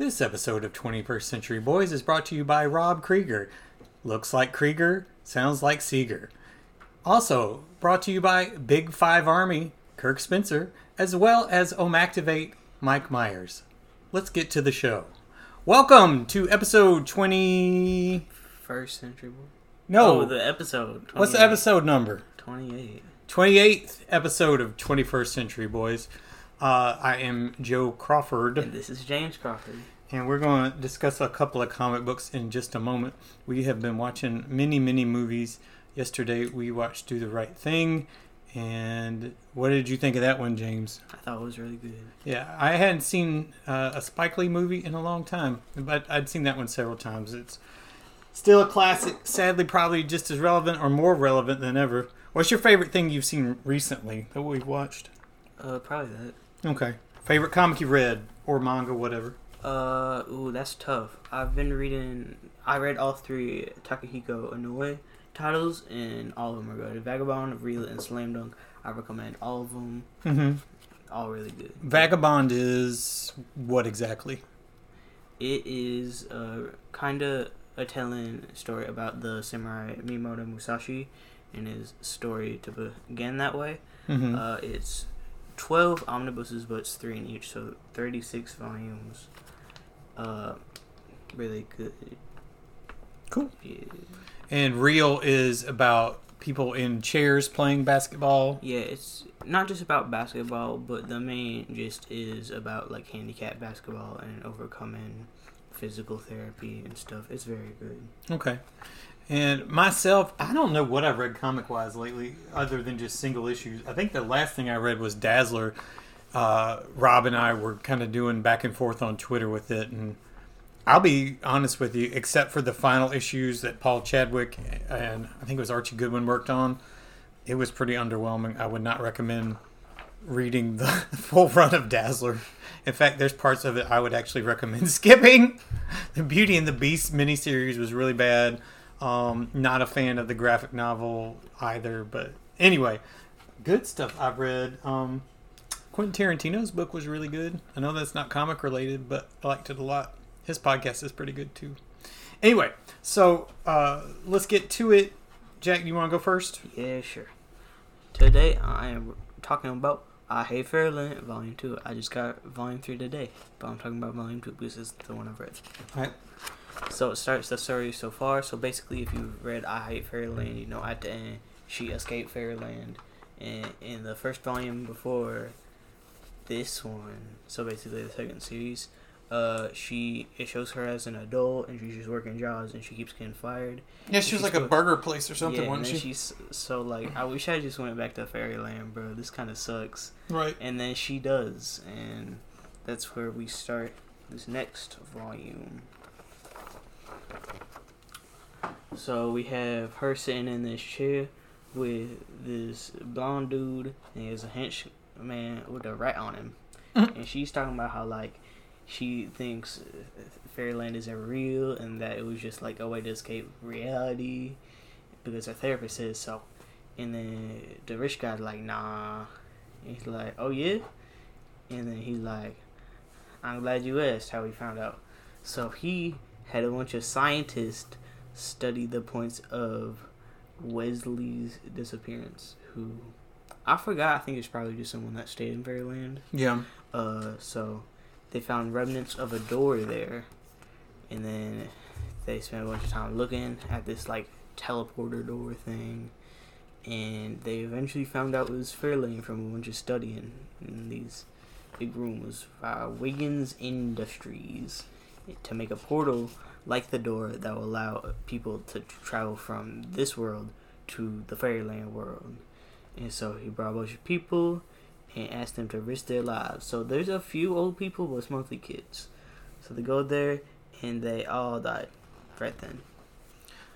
This episode of 21st Century Boys is brought to you by Rob Krieger. Looks like Krieger, sounds like Seeger. Also brought to you by Big Five Army, Kirk Spencer, as well as Omactivate, Mike Myers. Let's get to the show. Welcome to episode 20. First Century Boy. No, Oh, the episode. what's the episode number? 28. 28th episode of 21st Century Boys. Uh, I am Joe Crawford. And this is James Crawford. And we're going to discuss a couple of comic books in just a moment. We have been watching many, many movies. Yesterday we watched Do the Right Thing. And what did you think of that one, James? I thought it was really good. Yeah, I hadn't seen uh, a Spike Lee movie in a long time, but I'd seen that one several times. It's still a classic, sadly, probably just as relevant or more relevant than ever. What's your favorite thing you've seen recently that we've watched? Uh, probably that. Okay. Favorite comic you read or manga, whatever. Uh, ooh, that's tough. I've been reading. I read all three Takehiko Inoue titles, and all of them are good. Vagabond, Real, and Slam Dunk. I recommend all of them. Mm-hmm. All really good. Vagabond is what exactly? It is uh, kind of a telling story about the samurai Miyamoto Musashi and his story to begin that way. Mm-hmm. Uh, it's 12 omnibuses, but it's three in each, so 36 volumes. Uh, really good. Cool. Yeah, and Real is about people in chairs playing basketball. yeah, it's not just about basketball, but the main gist is about like handicap basketball and overcoming physical therapy and stuff. It's very good. Okay. And myself, I don't know what I've read comic wise lately, other than just single issues. I think the last thing I read was Dazzler. Uh, Rob and I were kind of doing back and forth on Twitter with it, and I'll be honest with you, except for the final issues that Paul Chadwick and I think it was Archie Goodwin worked on, it was pretty underwhelming. I would not recommend reading the full run of Dazzler. In fact, there's parts of it I would actually recommend skipping. The Beauty and the Beast miniseries was really bad. Um, not a fan of the graphic novel either, but anyway, good stuff I've read. Um, Quentin Tarantino's book was really good. I know that's not comic related, but I liked it a lot. His podcast is pretty good too. Anyway, so uh, let's get to it. Jack, do you want to go first? Yeah, sure. Today I am talking about I Hate Fairyland Volume 2. I just got Volume 3 today, but I'm talking about Volume 2 because it's the one I've read. Alright. So it starts the story so far. So basically, if you've read I Hate Fairyland, you know at the end she escaped Fairyland, and in the first volume before this one, so basically the second series, uh, she it shows her as an adult and she's just working jobs and she keeps getting fired. Yeah, she was like a burger place or something, yeah, and wasn't she? she's so like I wish I just went back to Fairyland, bro. This kind of sucks. Right. And then she does, and that's where we start this next volume. So we have her sitting in this chair with this blonde dude, and he has a henchman with a rat on him, Mhm. and she's talking about how like she thinks Fairyland isn't real, and that it was just like a way to escape reality, because her therapist says so. And then the rich guy's like, nah. And he's like, oh yeah? And then he's like, I'm glad you asked how he found out. So he had a bunch of scientists study the points of Wesley's disappearance, who I forgot. I think it's probably just someone that stayed in Fairyland. Yeah. Uh, so they found remnants of a door there, and then they spent a bunch of time looking at this like teleporter door thing, and they eventually found out it was Fairyland from a bunch of studying in these big rooms by Wiggins Industries to make a portal like the door that will allow people to travel from this world to the fairyland world. And so he brought a bunch of people and asked them to risk their lives. So there's a few old people, but it's mostly kids. So they go there and they all died right then.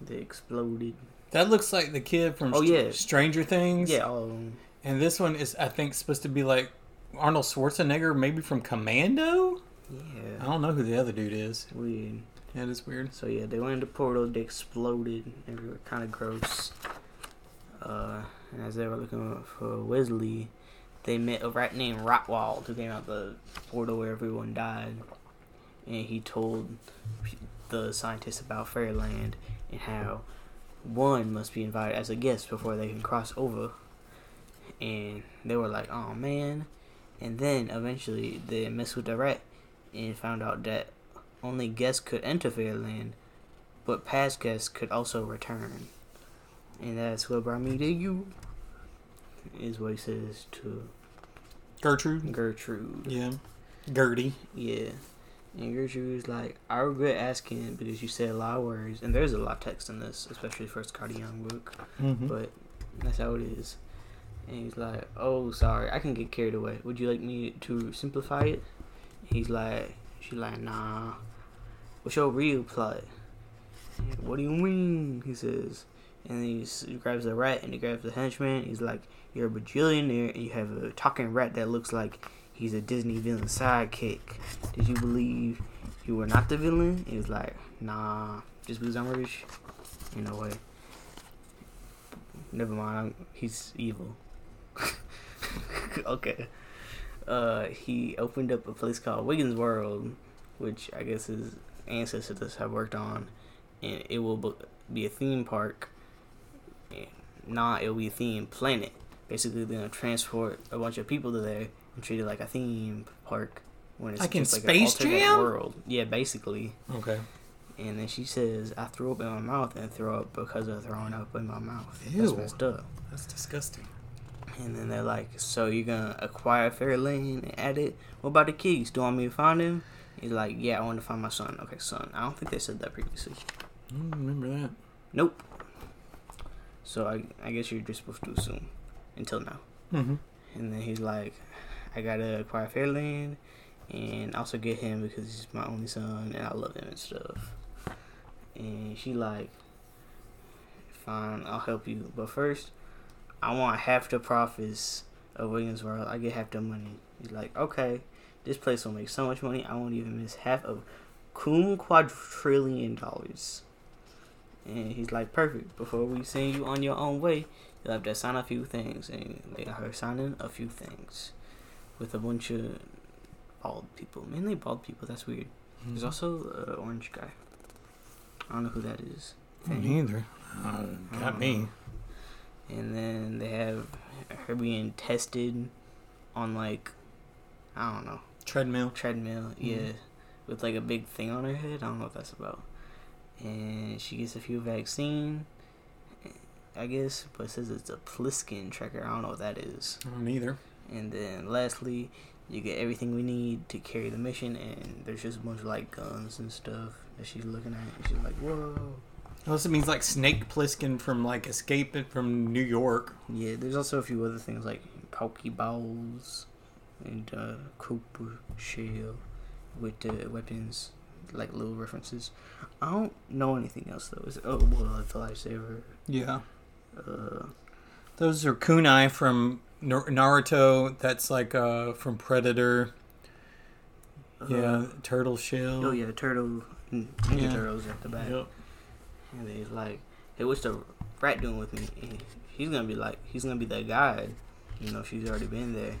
They exploded. That looks like the kid from Oh, Str- yeah. Stranger Things. Yeah, all of them. And this one is, I think, supposed to be like Arnold Schwarzenegger, maybe from Commando. I don't know who the other dude is. Weird. That is weird. So yeah, they went in the portal, they exploded, and they were kind of gross. Uh, and as they were looking for Wesley, they met a rat named Rotwald who came out the portal where everyone died. and he told the scientists about Fairyland and how one must be invited as a guest before they can cross over. And they were like, "Oh man!" And then eventually they messed with the rat and found out that only guests could enter Fairyland, but past guests could also return. And that's what brought me to you. Is what he says to Gertrude. Gertrude. Yeah. Gertie. Yeah. And Gertrude was like, I regret asking because you said a lot of words, and there's a lot of text in this, especially for Skottie Young book. Mm-hmm. But that's how it is. And he's like, Oh, sorry, I can get carried away. Would you like me to simplify it? He's like, She's like, Nah. What's your real plot? What do you mean? He says. And he, grabs the rat and he grabs the henchman. He's like, You're a bajillionaire and you have a talking rat that looks like he's a Disney villain sidekick. Did you believe you were not the villain? He was like, Nah, just because I'm rich? You know what? Never mind. He's evil. okay. Uh, he opened up a place called Wiggins World, which I guess his ancestors have worked on, and it will be a theme park. Nah, it'll be a theme planet. Basically, they're gonna transport a bunch of people to there and treat it like a theme park. When it's Like just Space an alternate Jam? world. Yeah, basically. Okay. And then she says, "I threw up in my mouth and throw up because of throwing up in my mouth." Ew. That's messed up. That's disgusting. And then they're like, "So you're gonna acquire Fairyland and add it? What about the keys? Do you want me to find him?" He's like, "Yeah, I want to find my son." Okay, son. I don't think they said that previously. I don't remember that. Nope. So I, I guess you're just supposed to assume until now. Mm-hmm. And then he's like, "I gotta acquire Fairyland, and also get him because he's my only son, and I love him and stuff." And she like, "Fine, I'll help you, but first, I want half the profits of Williams World. I get half the money." He's like, "Okay, this place will make so much money. I won't even miss half of cum quadrillion dollars." And he's like, "Perfect. Before we send you on your own way." You'll have to sign a few things, and they got her signing a few things with a bunch of bald people, mainly bald people. That's weird. There's also an orange guy. I don't know who that is. Me either. Uh, got me. And then they have her being tested on like I don't know Treadmill. treadmill. Yeah, Mhm. with like a big thing on her head. I don't know what that's about. And she gets a few vaccine. I guess, but it says it's a Plissken tracker. I don't know what that is. I don't either. And then lastly, you get everything we need to carry the mission, and there's just a bunch of like guns and stuff that she's looking at. And she's like, "Whoa!" Also means like Snake Plissken from like Escaping from New York. Yeah, there's also a few other things like Pokeballs and uh, Koopa Shell with the weapons, like little references. I don't know anything else though. Is oh well, the lightsaber. Yeah. Uh, Those are kunai from Naruto. That's like uh from Predator. Yeah, uh, turtle shell. oh yeah, turtle. mm, Ninja Yeah. turtles at the back. Yep. And he's like, "Hey, what's the rat doing with me?" And he's gonna be like, he's gonna be that guide. You know, she's already been there,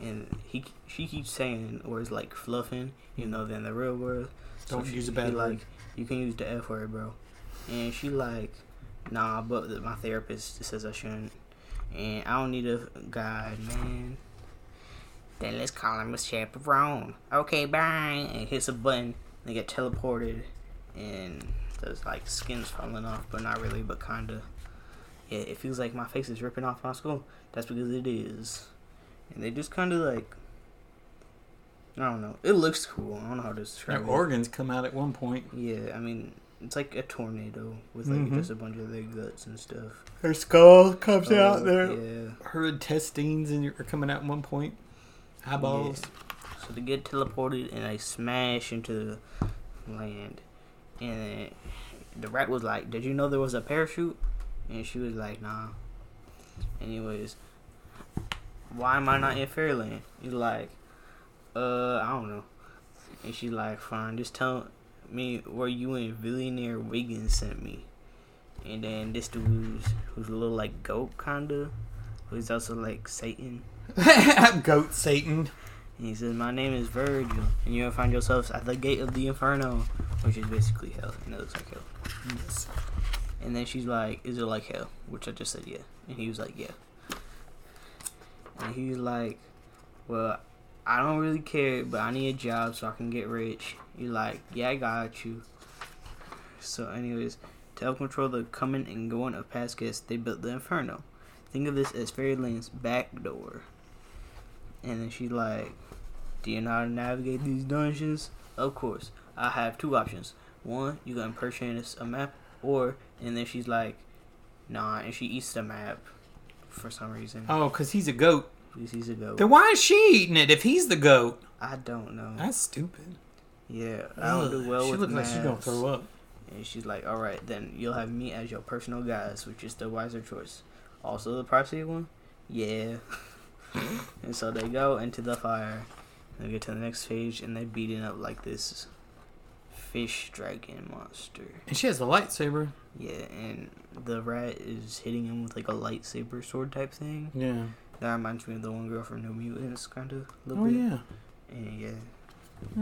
and he she keeps saying words like fluffing. You know, than the real world. Don't she- use a bad word. like you can use the f word, bro. And she like, nah, but my therapist says I shouldn't, and I don't need a guide, man. Then let's call him a chaperone. Okay, bye. And hits a button. They get teleported, and there's like skins falling off, but not really, but kinda. Yeah, it feels like my face is ripping off my skull. That's because it is. And they just kind of like. I don't know. It looks cool. I don't know how to describe it. organs come out at one point. Yeah, I mean, it's like a tornado with like Mhm. just a bunch of their guts and stuff. Her skull comes Uh, out. There, Yeah. her intestines and are coming out at one point. Eyeballs. So they get teleported and they smash into the land. And the rat was like, Did you know there was a parachute? And she was like, Nah. Anyways, why am I not in Fairyland? He's like, Uh, I don't know. And she's like, Fine, just tell me where you and Billionaire Wiggins sent me. And then this dude who's, who's a little like goat, kinda, who's also like Satan. Goat Satan. And he says, My name is Virgil, and you'll find yourselves at the gate of the Inferno, which is basically hell, and it looks like hell. Yes. And then she's like, Is it like hell? Which I just said, Yeah. And he was like, Yeah. And he's like, Well, I don't really care, but I need a job so I can get rich. You're like, Yeah, I got you. So, anyways, to help control the coming and going of past guests, they built the Inferno. Think of this as Fairyland's back door. And then she's like, Do you know how to navigate these dungeons? Of course. I have two options. One, you can purchase a map, or, and then she's like, Nah, and she eats the map for some reason. Oh, because he's a goat. Because he's a goat. Then why is she eating it if he's the goat? I don't know. That's stupid. Yeah, I don't do well she with looks like she's gonna throw up. And she's like, all right, then you'll have me as your personal guide, which is the wiser choice. Also, the Parsley one? Yeah. and so they go into the fire. They get to the next page, and they beating up like this fish dragon monster. And she has a lightsaber. Yeah, and the rat is hitting him with like a lightsaber sword type thing. Yeah. That reminds me of the one girl from New Mutants, kind of. a little Oh bit. yeah. And yeah.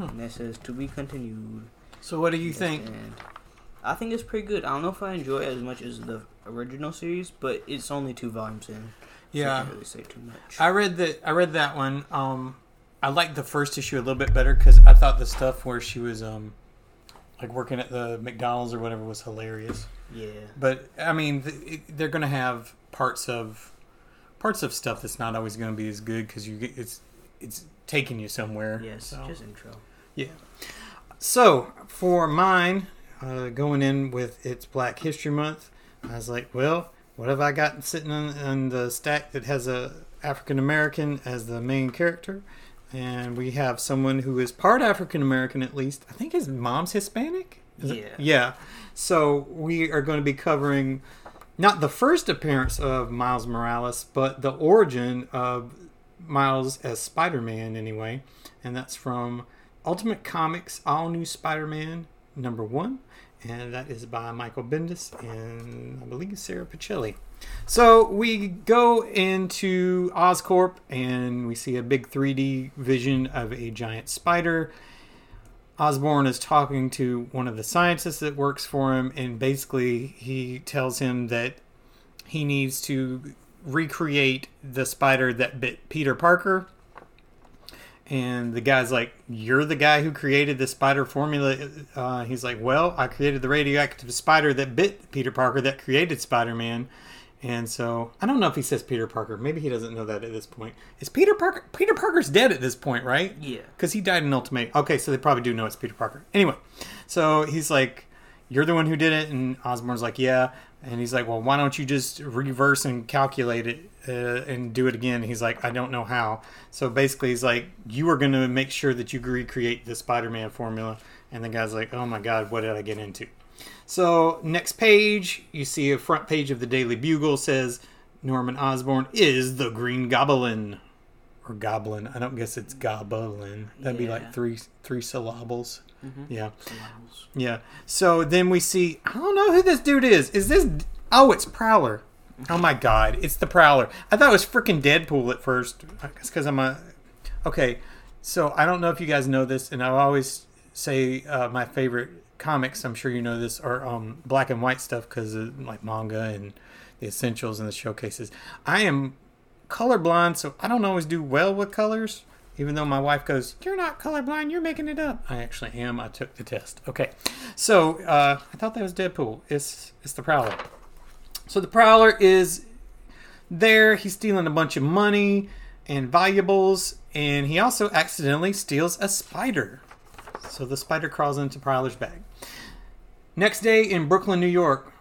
And that says to be continued. So what do you Yes, think? and I think it's pretty good. I don't know if I enjoy it as much as the original series, but it's only two volumes in. So I Yeah. can't really say too much. I read that. I read that one. Um, I liked the first issue a little bit better because I thought the stuff where she was um, like working at the McDonald's or whatever was hilarious. yeah. But I mean, th- it, they're gonna have parts of parts of stuff that's not always gonna be as good because you get it's it's taking you somewhere. Yes, So, just intro. Yeah. So for mine, uh, going in with it's Black History Month, I was like, well, what have I got sitting on, on the stack that has a African American as the main character? And we have someone who is part African American at least. I think his mom's Hispanic. Is it? Yeah. Yeah. So we are going to be covering not the first appearance of Miles Morales, but the origin of Miles as Spider Man, anyway. And that's from Ultimate Comics All New Spider Man number one. And that is by Michael Bendis and I believe Sara Pichelli. So we go into Oscorp and we see a big 3D vision of a giant spider. Osborn is talking to one of the scientists that works for him, and basically he tells him that he needs to recreate the spider that bit Peter Parker. And the guy's like, You're the guy who created the spider formula. Uh, he's like, Well, I created the radioactive spider that bit Peter Parker that created Spider Man. And so I don't know if he says Peter Parker. Maybe he doesn't know that at this point. Is Peter Parker? Peter Parker's dead at this point, right? Yeah. because he died in Ultimate. Okay, so they probably do know it's Peter Parker. Anyway, so he's like, "You're the one who did it," and Osborn's like, "Yeah," and he's like, "Well, why don't you just reverse and calculate it uh, and do it again?" He's like, "I don't know how." So basically, he's like, "You are going to make sure that you recreate the Spider-Man formula," and the guy's like, "Oh my God, what did I get into?" So next page, you see a front page of the Daily Bugle says Norman Osborn is the Green Goblin or Goblin. I don't guess it's Goblin. That'd be like three three syllables. Mhm. Yeah, Syllables. yeah. So then we see I don't know who this dude is. Is this? Oh, it's Prowler. Oh my God, it's the Prowler. I thought it was freaking Deadpool at first. I guess because I'm a okay. So I don't know if you guys know this, and I always say uh, my favorite comics. I'm sure you know this are um, black and white stuff because like manga and the essentials and the showcases. I am colorblind, so I don't always do well with colors. Even though my wife goes, "You're not colorblind. You're making it up." I actually am. I took the test. Okay, so uh, I thought that was Deadpool. It's it's the Prowler. So the Prowler is there. He's stealing a bunch of money and valuables, and he also accidentally steals a spider. So the spider crawls into Prowler's bag. Next day in Brooklyn, New York,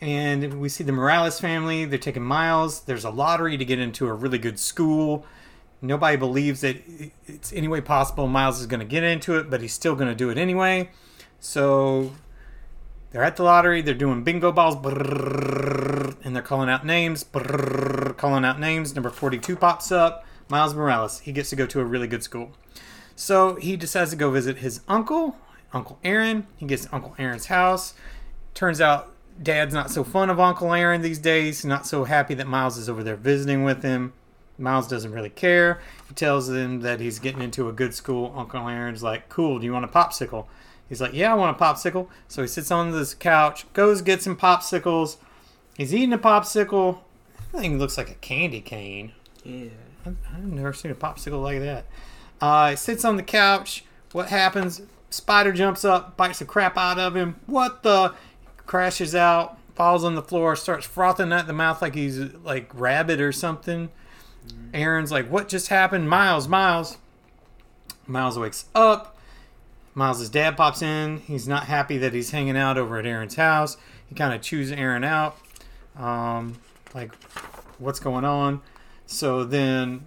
and we see the Morales family. They're taking Miles. There's a lottery to get into a really good school. Nobody believes that it's any way possible Miles is going to get into it, but he's still going to do it anyway. So they're at the lottery. They're doing bingo balls, and they're calling out names. calling out names. Number 42 pops up. Miles Morales. He gets to go to a really good school. So he decides to go visit his uncle, Uncle Aaron. He gets to Uncle Aaron's house. Turns out Dad's not so fond of Uncle Aaron these days. Not so happy that Miles is over there visiting with him. Miles doesn't really care. He tells them that he's getting into a good school. Uncle Aaron's like, "Cool, do you want a popsicle?" He's like, "Yeah, I want a popsicle." So he sits on this couch, goes gets some popsicles. He's eating a popsicle. That thing looks like a candy cane. Yeah. I've I've never seen a popsicle like that. Uh, sits on the couch. What happens? Spider jumps up, bites the crap out of him. What the? Crashes out, falls on the floor, starts frothing at the mouth like he's like rabbit or something. Aaron's like, "What just happened?" Miles, Miles. Miles wakes up. Miles's dad pops in. He's not happy that he's hanging out over at Aaron's house. He kind of chews Aaron out. Um, like, what's going on? So then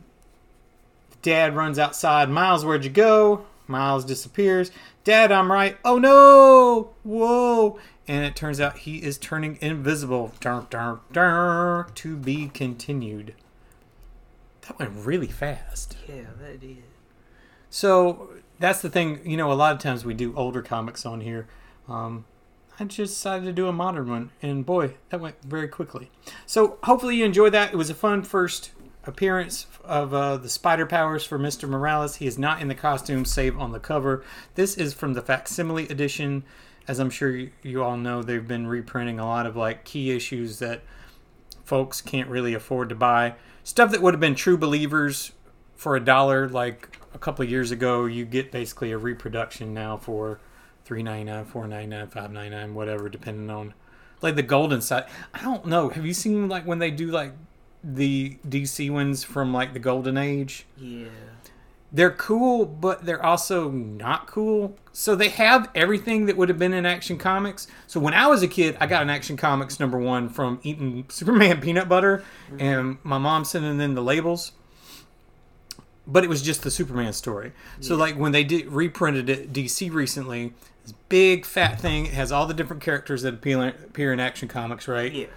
Dad runs outside. Miles, where'd you go? Miles disappears. Dad, I'm right. Oh no! Whoa! And it turns out he is turning invisible. Dun, dun, dun, to be continued. That went really fast. Yeah, that did. So that's the thing. You know, a lot of times we do older comics on here. Um, I just decided to do a modern one, and boy, that went very quickly. So hopefully you enjoyed that. It was a fun first appearance of uh, the spider powers for Mr. Morales. He is not in the costume, save on the cover. This is from the facsimile edition. As I'm sure you, you all know, they've been reprinting a lot of like key issues that folks can't really afford to buy. Stuff that would have been true believers for a dollar like a couple years ago, you get basically a reproduction now for three ninety nine, four ninety nine, five ninety nine, whatever, depending on like the golden side. I don't know. Have you seen like when they do like the DC ones from like the golden age? Yeah. They're cool, but they're also not cool. So they have everything that would have been in Action Comics. So when I was a kid, I got an Action Comics number one from eating Superman peanut butter, and my mom sending in the labels but it was just the Superman story. So like when they did reprinted it DC recently, this big fat thing it has all the different characters that appear, appear in Action Comics, right? Yeah.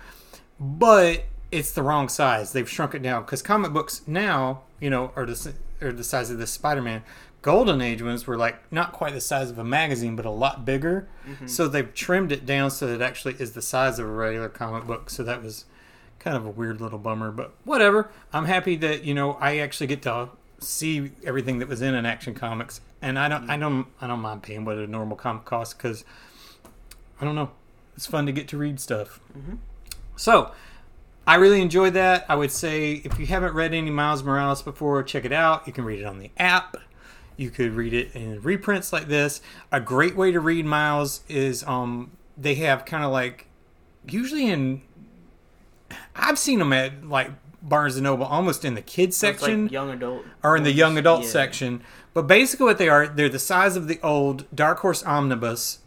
But it's the wrong size. They've shrunk it down because comic books now, you know, are the are the size of the Spider-Man. Golden Age ones were like not quite the size of a magazine, but a lot bigger. Mm-hmm. So they've trimmed it down so that it actually is the size of a regular comic book. So that was kind of a weird little bummer, but whatever. I'm happy that you know I actually get to see everything that was in an Action Comics, and I don't, I mm-hmm. don't, I don't mind paying what a normal comic costs because I don't know, it's fun to get to read stuff. Mm-hmm. So. I really enjoyed that. I would say if you haven't read any Miles Morales before, check it out. You can read it on the app. You could read it in reprints like this. A great way to read Miles is um they have kind of like usually in I've seen them at like Barnes and Noble almost in the kids section like young adult. or in the young adult Yeah. section. But basically, what they are, they're the size of the old Dark Horse Omnibus,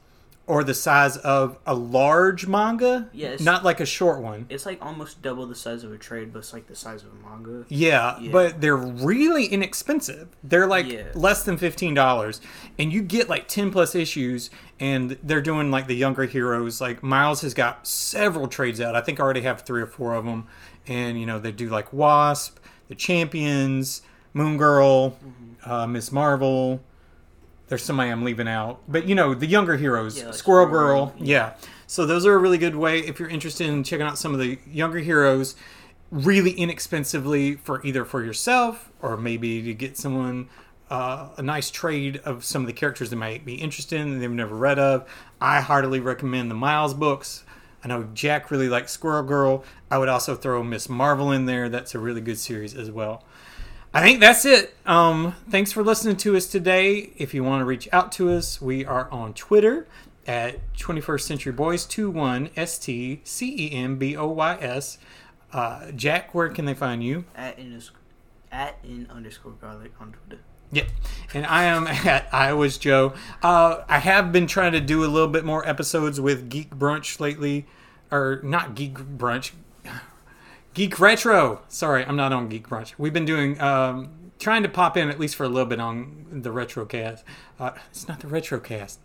or the size of a large manga. Yes. not like a short one. It's like almost double the size of a trade, but it's like the size of a manga. Yeah, Yeah. but they're really inexpensive. They're like Yeah. less than fifteen dollars, and you get like ten plus issues. And they're doing like the younger heroes. Like Miles has got several trades out. I think I already have three or four of them. And you know they do like Wasp, the Champions, Moon Girl, Mm-hmm. uh, Miss Marvel. There's somebody I'm leaving out, but you know the younger heroes, Yeah, like Squirrel Squirrel Girl, yeah. So those are a really good way if you're interested in checking out some of the younger heroes really inexpensively for either for yourself or maybe to get someone uh, a nice trade of some of the characters they might be interested in they've never read of. I heartily recommend the Miles books. I know Jack really likes Squirrel Girl. I would also throw Miss Marvel in there. That's a really good series as well. I think that's it. Um, thanks for listening to us today. If you want to reach out to us, we are on Twitter at 21st Century Boys 21 S T C E M B O Y S. Uh, Jack, where can they find you? At in at in underscore garlic on Twitter. Yep. And I am at Iowa's Joe. Uh, I have been trying to do a little bit more episodes with Geek Brunch lately. Or not Geek Brunch. Geek Retro. Sorry, I'm not on Geek Brunch. We've been doing, um, trying to pop in at least for a little bit on the Retrocast. Uh, it's not the Retrocast.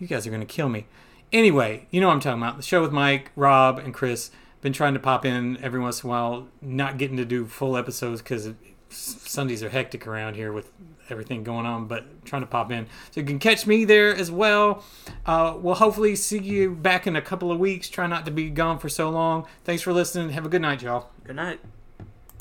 You guys are going to kill me. Anyway, you know what I'm talking about. The show with Mike, Rob, and Chris. Been trying to pop in every once in a while. Not getting to do full episodes because Sundays are hectic around here with everything going on, but trying to pop in. So you can catch me there as well. Uh, we'll hopefully see you back in a couple of weeks. Try not to be gone for so long. Thanks for listening. Have a good night, y'all. Good night.